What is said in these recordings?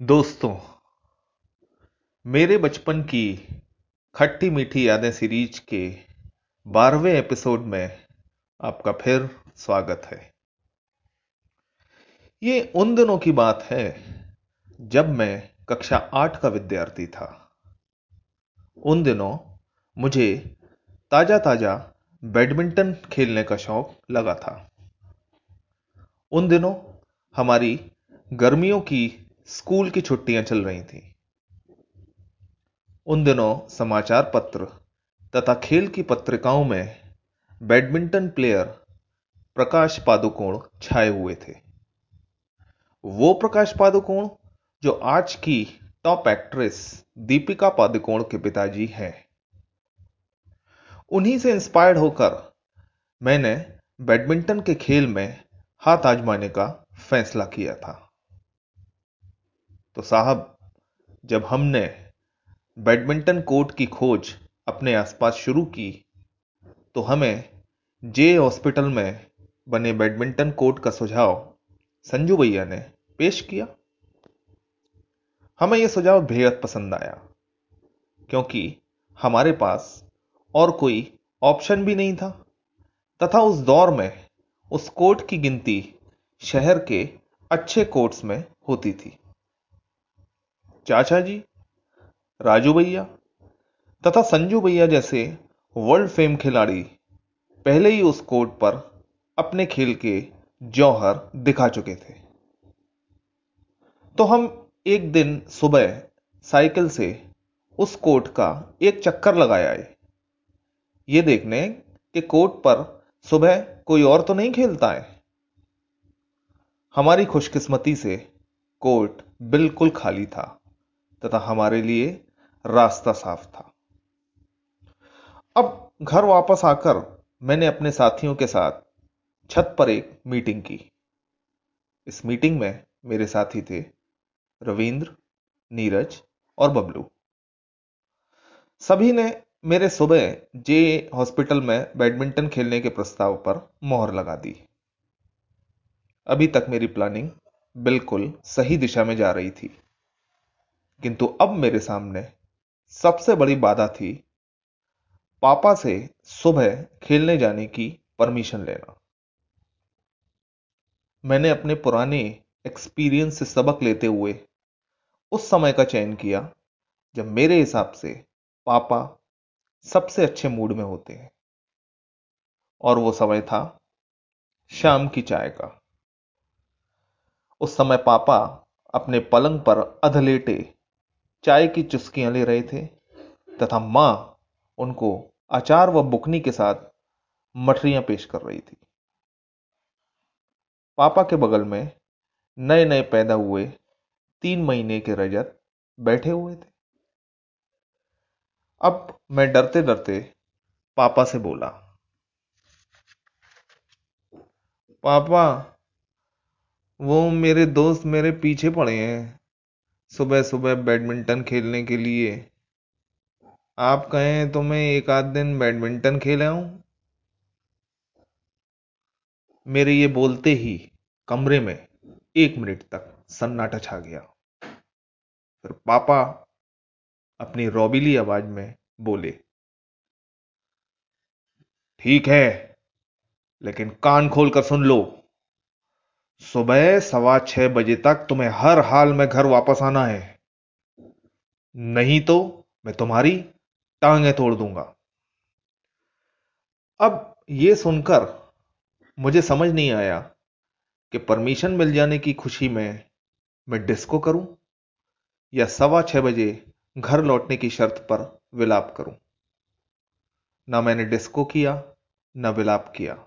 दोस्तों, मेरे बचपन की खट्टी मीठी यादें सीरीज़ के बारहवें एपिसोड में आपका फिर स्वागत है। ये उन दिनों की बात है जब मैं कक्षा आठ का विद्यार्थी था। उन दिनों मुझे ताज़ा ताज़ा बैडमिंटन खेलने का शौक लगा था। उन दिनों हमारी गर्मियों की स्कूल की छुट्टियाँ चल रही थी। उन दिनों समाचार पत्र तथा खेल की पत्रिकाओं में बैडमिंटन प्लेयर प्रकाश पादुकोण छाए हुए थे। वो प्रकाश पादुकोण, जो आज की टॉप एक्ट्रेस दीपिका पादुकोण के पिताजी हैं। उन्हीं से इंस्पायर्ड होकर मैंने बैडमिंटन के खेल में हाथ आजमाने का फैसला किया था। तो साहब, जब हमने बैडमिंटन कोर्ट की खोज अपने आसपास शुरू की तो हमें जे हॉस्पिटल में बने बैडमिंटन कोर्ट का सुझाव संजू भैया ने पेश किया। हमें यह सुझाव बेहद पसंद आया, क्योंकि हमारे पास और कोई ऑप्शन भी नहीं था, तथा उस दौर में उस कोर्ट की गिनती शहर के अच्छे कोर्ट्स में होती थी। चाचा जी, राजू भैया तथा संजू भैया जैसे वर्ल्ड फेम खिलाड़ी पहले ही उस कोर्ट पर अपने खेल के जौहर दिखा चुके थे। तो हम एक दिन सुबह साइकिल से उस कोर्ट का एक चक्कर लगाए आए। ये देखने कि कोर्ट पर सुबह कोई और तो नहीं खेलता है। हमारी खुशकिस्मती से कोर्ट बिल्कुल खाली था। तथा हमारे लिए रास्ता साफ़ था। अब घर वापस आकर मैंने अपने साथियों के साथ छत पर एक मीटिंग की। इस मीटिंग में मेरे साथी थे रविंद्र, नीरज और बबलू। सभी ने मेरे सुबह जे हॉस्पिटल में बैडमिंटन खेलने के प्रस्ताव पर मोहर लगा दी। अभी तक मेरी प्लानिंग बिल्कुल सही दिशा में जा रही थी। किंतु अब मेरे सामने सबसे बड़ी बाधा थी पापा से सुबह खेलने जाने की परमिशन लेना। मैंने अपने पुराने एक्सपीरियंस से सबक लेते हुए उस समय का चयन किया जब मेरे हिसाब से पापा सबसे अच्छे मूड में होते हैं। और वो समय था शाम की चाय का। उस समय पापा अपने पलंग पर अधलेटे चाय की चुस्कियाँ ले रहे थे तथा माँ उनको अचार व बुकनी के साथ मठरियाँ पेश कर रही थी। पापा के बगल में नए नए पैदा हुए तीन महीने के रजत बैठे हुए थे। अब मैं डरते डरते पापा से बोला, पापा, वो मेरे दोस्त मेरे पीछे पड़े हैं। सुबह सुबह बैडमिंटन खेलने के लिए। आप कहें तो मैं एक आध दिन बैडमिंटन खेल आऊँ। मेरे ये बोलते ही कमरे में एक मिनट तक सन्नाटा छा गया। फिर पापा अपनी रोबिली आवाज़ में बोले, ठीक है, लेकिन कान खोलकर सुन लो। सुबह सवा छह बजे तक तुम्हें हर हाल में घर वापस आना है। नहीं तो मैं तुम्हारी टांगे तोड़ दूँगा। अब यह सुनकर मुझे समझ नहीं आया कि परमिशन मिल जाने की खुशी में मैं डिस्को करूँ या सवा छह बजे घर लौटने की शर्त पर विलाप करूँ। ना मैंने डिस्को किया, ना विलाप किया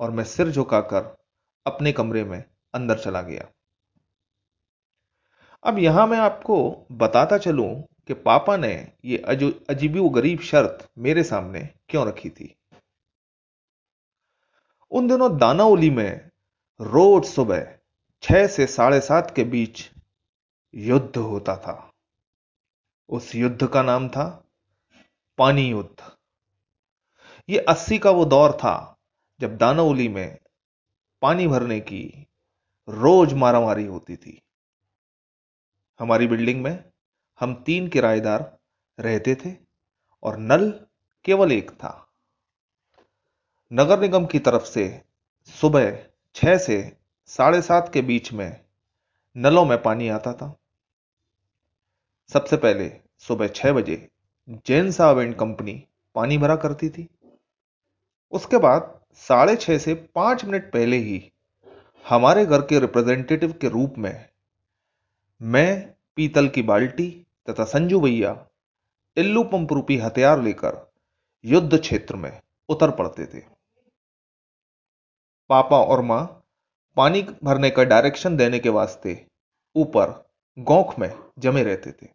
और मैं सिर झुकाकर अपने कमरे में अंदर चला गया। अब यहाँ मैं आपको बताता चलूँ कि पापा ने यह अजीबी गरीब शर्त मेरे सामने क्यों रखी थी। उन दिनों दानाउली में रोज सुबह छह से साढ़े सात के बीच युद्ध होता था। उस युद्ध का नाम था पानी युद्ध यह अस्सी का वो दौर था जब दानाउली में पानी भरने की रोज मारामारी होती थी। हमारी बिल्डिंग में हम तीन किराएदार रहते थे और नल केवल एक था। नगर निगम की तरफ़ से सुबह छह से साढ़े सात के बीच में नलों में पानी आता था। सबसे पहले सुबह छह बजे जैन साहब एंड कंपनी पानी भरा करती थी। उसके बाद साढ़े छह से पाँच मिनट पहले ही हमारे घर के रिप्रेजेंटेटिव के रूप में मैं, पीतल की बाल्टी तथा संजू भैया इल्लू पंप रूपी हथियार लेकर युद्ध क्षेत्र में उतर पड़ते थे। पापा और माँ पानी भरने का डायरेक्शन देने के वास्ते ऊपर गोंख में जमे रहते थे।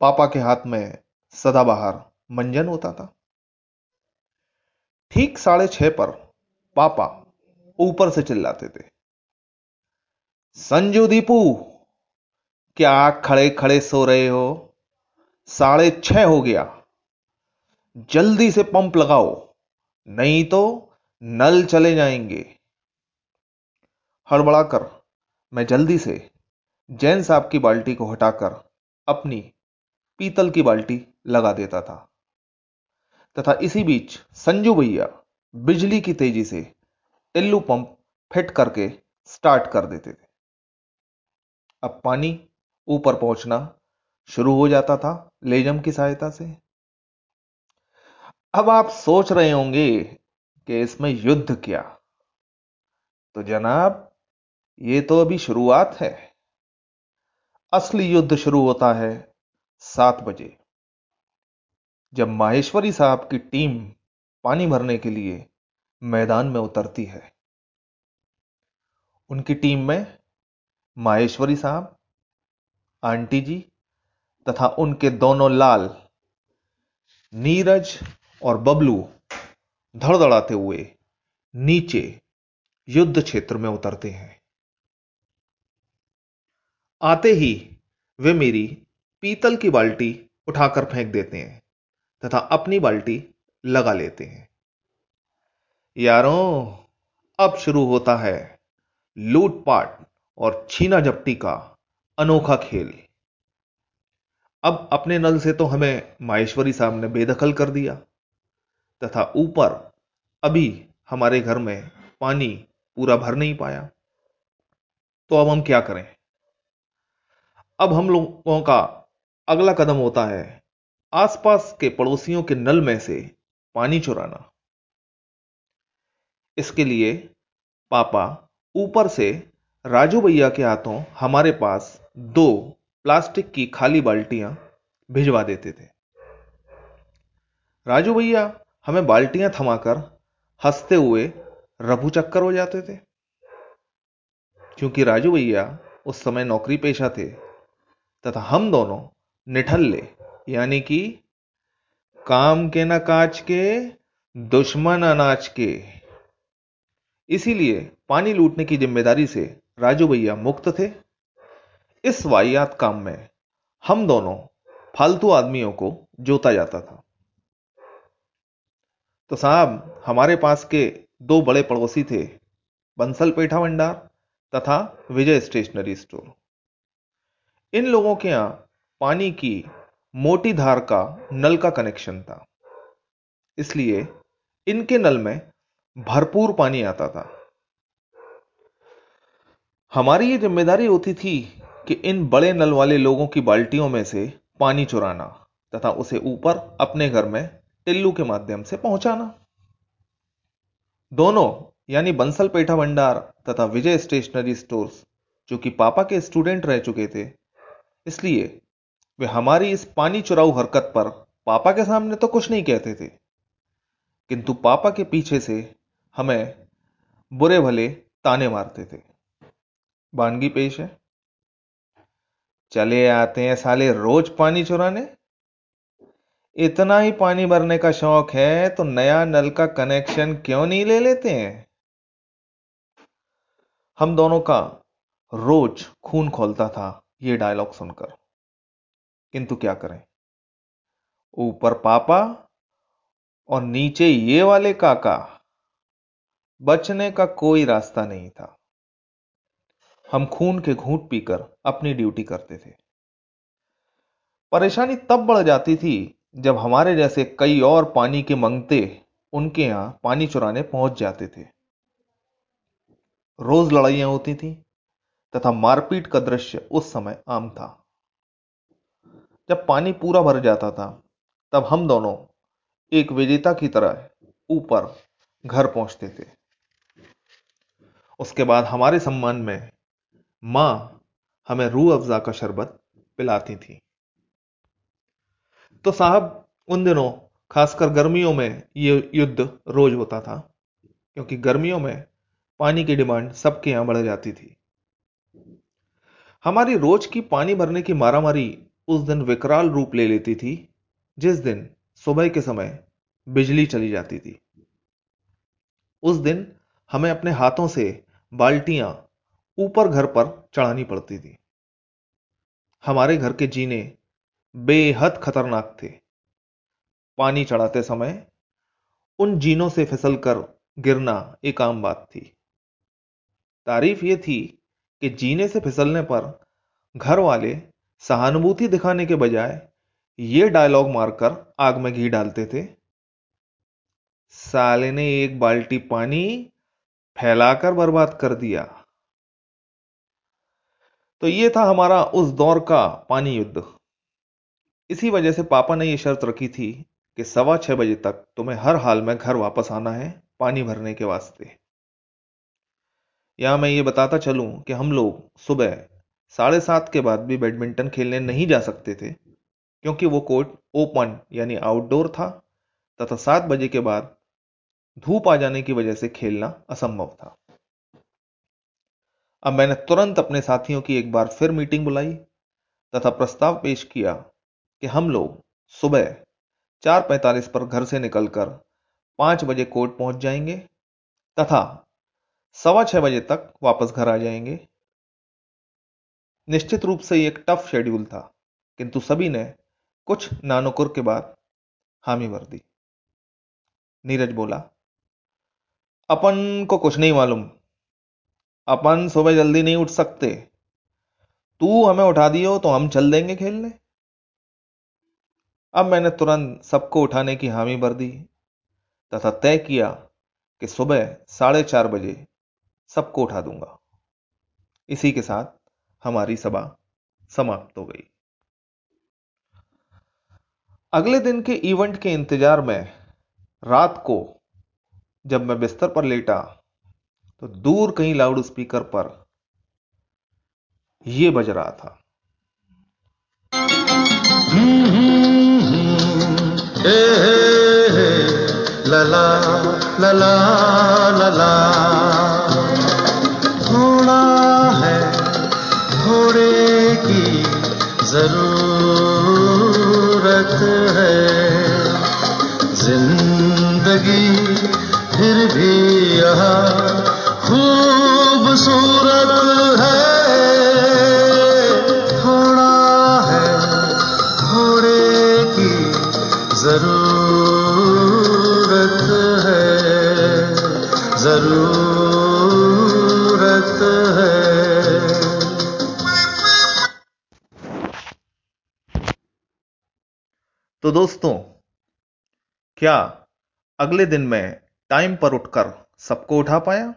पापा के हाथ में सदाबहार मंजन होता था। ठीक साढ़े छह पर पापा ऊपर से चिल्लाते थे। संजू दीपू, क्या खड़े खड़े सो रहे हो? साढ़े छह हो गया। जल्दी से पंप लगाओ, नहीं तो नल चले जाएँगे। हड़बड़ाकर मैं जल्दी से जैन साहब की बाल्टी को हटाकर अपनी पीतल की बाल्टी लगा देता था। तथा इसी बीच संजू भैया बिजली की तेज़ी से टिल्लू पंप फिट करके स्टार्ट कर देते थे। अब पानी ऊपर पहुँचना शुरू हो जाता था लेजम की सहायता से। अब आप सोच रहे होंगे कि इसमें युद्ध क्या? तो जनाब, ये तो अभी शुरुआत है। असली युद्ध शुरू होता है सात बजे। जब माहेश्वरी साहब की टीम पानी भरने के लिए मैदान में उतरती है, उनकी टीम में माहेश्वरी साहब, आंटी जी तथा उनके दोनों लाल, नीरज और बबलू धड़धड़ाते हुए नीचे युद्ध क्षेत्र में उतरते हैं। आते ही वे मेरी पीतल की बाल्टी उठाकर फेंक देते हैं। तथा अपनी बाल्टी लगा लेते हैं। यारों, अब शुरू होता है लूटपाट और छीना झपटी का अनोखा खेल। अब अपने नल से तो हमें माहेश्वरी साहब ने बेदखल कर दिया तथा ऊपर अभी हमारे घर में पानी पूरा भर नहीं पाया। तो अब हम क्या करें? अब हम लोगों का अगला कदम होता है आसपास के पड़ोसियों के नल में से पानी चुराना। इसके लिए पापा ऊपर से, राजू भैया के हाथों हमारे पास दो प्लास्टिक की खाली बाल्टियाँ भिजवा देते थे। राजू भैया हमें बाल्टियाँ थमाकर हँसते हुए रफू चक्कर हो जाते थे। क्योंकि राजू भैया उस समय नौकरी पेशा थे तथा हम दोनों निठल्ले यानी कि काम के न काज के, दुश्मन अनाज के। इसीलिए पानी लूटने की ज़िम्मेदारी से राजू भैया मुक्त थे। इस वाहियात काम में हम दोनों फालतू आदमियों को जोता जाता था। तो साहब, हमारे पास के दो बड़े पड़ोसी थे बंसल पेठा भंडार तथा विजय स्टेशनरी स्टोर। इन लोगों के यहाँ पानी की मोटी धार का नल का कनेक्शन था। इसलिए इनके नल में भरपूर पानी आता था। हमारी ये ज़िम्मेदारी होती थी कि इन बड़े नल वाले लोगों की बाल्टियों में से पानी चुराना तथा उसे ऊपर अपने घर में टिल्लू के माध्यम से पहुंचाना। दोनों, यानी बंसल पेठा भंडार तथा विजय स्टेशनरी स्टोर्स, जो कि पापा के स्टूडेंट रह चुके थे, इसलिए वे हमारी इस पानी चुराऊ हरकत पर पापा के सामने तो कुछ नहीं कहते थे। किंतु पापा के पीछे से हमें बुरे भले ताने मारते थे। बानगी पेश है। चले आते हैं साले रोज पानी चुराने। इतना ही पानी भरने का शौक है तो नया नल का कनेक्शन क्यों नहीं ले लेते हैं? हम दोनों का रोज खून खोलता था ये डायलॉग सुनकर। किंतु क्या करें? ऊपर पापा और नीचे ये वाले काका, बचने का कोई रास्ता नहीं था। हम खून के घूंट पीकर अपनी ड्यूटी करते थे। परेशानी तब बढ़ जाती थी जब हमारे जैसे कई और पानी के मंगते उनके यहाँ पानी चुराने पहुँच जाते थे। रोज लड़ाइयाँ होती थी तथा मारपीट का दृश्य उस समय आम था। जब पानी पूरा भर जाता था, तब हम दोनों एक विजेता की तरह ऊपर घर पहुँचते थे। उसके बाद हमारे सम्मान में माँ हमें रूह अफजा का शरबत पिलाती थी। तो साहब, उन दिनों खासकर गर्मियों में ये युद्ध रोज होता था, क्योंकि गर्मियों में पानी की डिमांड सबके यहाँ बढ़ जाती थी। हमारी रोज की पानी भरने की मारामारी उस दिन विकराल रूप ले लेती थी, जिस दिन सुबह के समय बिजली चली जाती थी। उस दिन हमें अपने हाथों से बाल्टियाँ ऊपर घर पर चढ़ानी पड़ती थी। हमारे घर के जीने बेहद खतरनाक थे। पानी चढ़ाते समय उन जीनों से फिसलकर गिरना एक आम बात थी। तारीफ़ यह थी कि जीने से फिसलने पर घर वाले सहानुभूति दिखाने के बजाय यह डायलॉग मारकर आग में घी डालते थे। साले ने एक बाल्टी पानी फैलाकर बर्बाद कर दिया। तो यह था हमारा उस दौर का पानी युद्ध। इसी वजह से पापा ने यह शर्त रखी थी कि सवा छह बजे तक तुम्हें हर हाल में घर वापस आना है पानी भरने के वास्ते। यहाँ मैं ये बताता चलूँ कि हम लोग सुबह साढ़े सात के बाद भी बैडमिंटन खेलने नहीं जा सकते थे, क्योंकि वो कोर्ट ओपन यानी आउटडोर था तथा सात बजे के बाद धूप आ जाने की वजह से खेलना असंभव था। अब मैंने तुरंत अपने साथियों की एक बार फिर मीटिंग बुलाई तथा प्रस्ताव पेश किया कि हम लोग सुबह चार पैंतालीस पर घर से निकलकर पाँच बजे कोर्ट पहुँच जाएँगे तथा सवा छह बजे तक वापस घर आ जाएँगे निश्चित रूप से एक टफ शेड्यूल था, किंतु सभी ने कुछ नानुकुर के बाद हामी भर दी। नीरज बोला, अपन को कुछ नहीं मालूम। अपन सुबह जल्दी नहीं उठ सकते। तू हमें उठा दियो तो हम चल देंगे खेलने। अब मैंने तुरंत सबको उठाने की हामी भर दी, तथा तय किया कि सुबह साढ़े चार बजे सबको उठा दूँगा। इसी के साथ हमारी सभा समाप्त हो गई अगले दिन के इवेंट के इंतज़ार में रात को जब मैं बिस्तर पर लेटा तो दूर कहीं लाउड स्पीकर पर यह बज रहा था लला लला लला ज़िंदगी फिर भी यहाँ खूबसूरत है। थोड़ा है थोड़े की ज़रूरत है ज़रूरत है। तो दोस्तों, क्या अगले दिन मैं टाइम पर उठकर सबको उठा पाया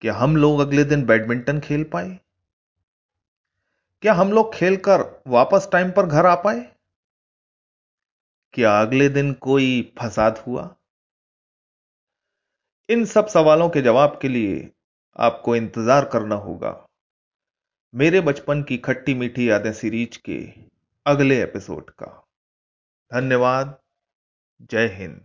क्या हम लोग अगले दिन बैडमिंटन खेल पाए? क्या हम लोग खेलकर वापस टाइम पर घर आ पाए? क्या अगले दिन कोई फसाद हुआ? इन सब सवालों के जवाब के लिए आपको इंतज़ार करना होगा। मेरे बचपन की खट्टी मीठी यादें सीरीज़ के अगले एपिसोड का। धन्यवाद। जय हिंद।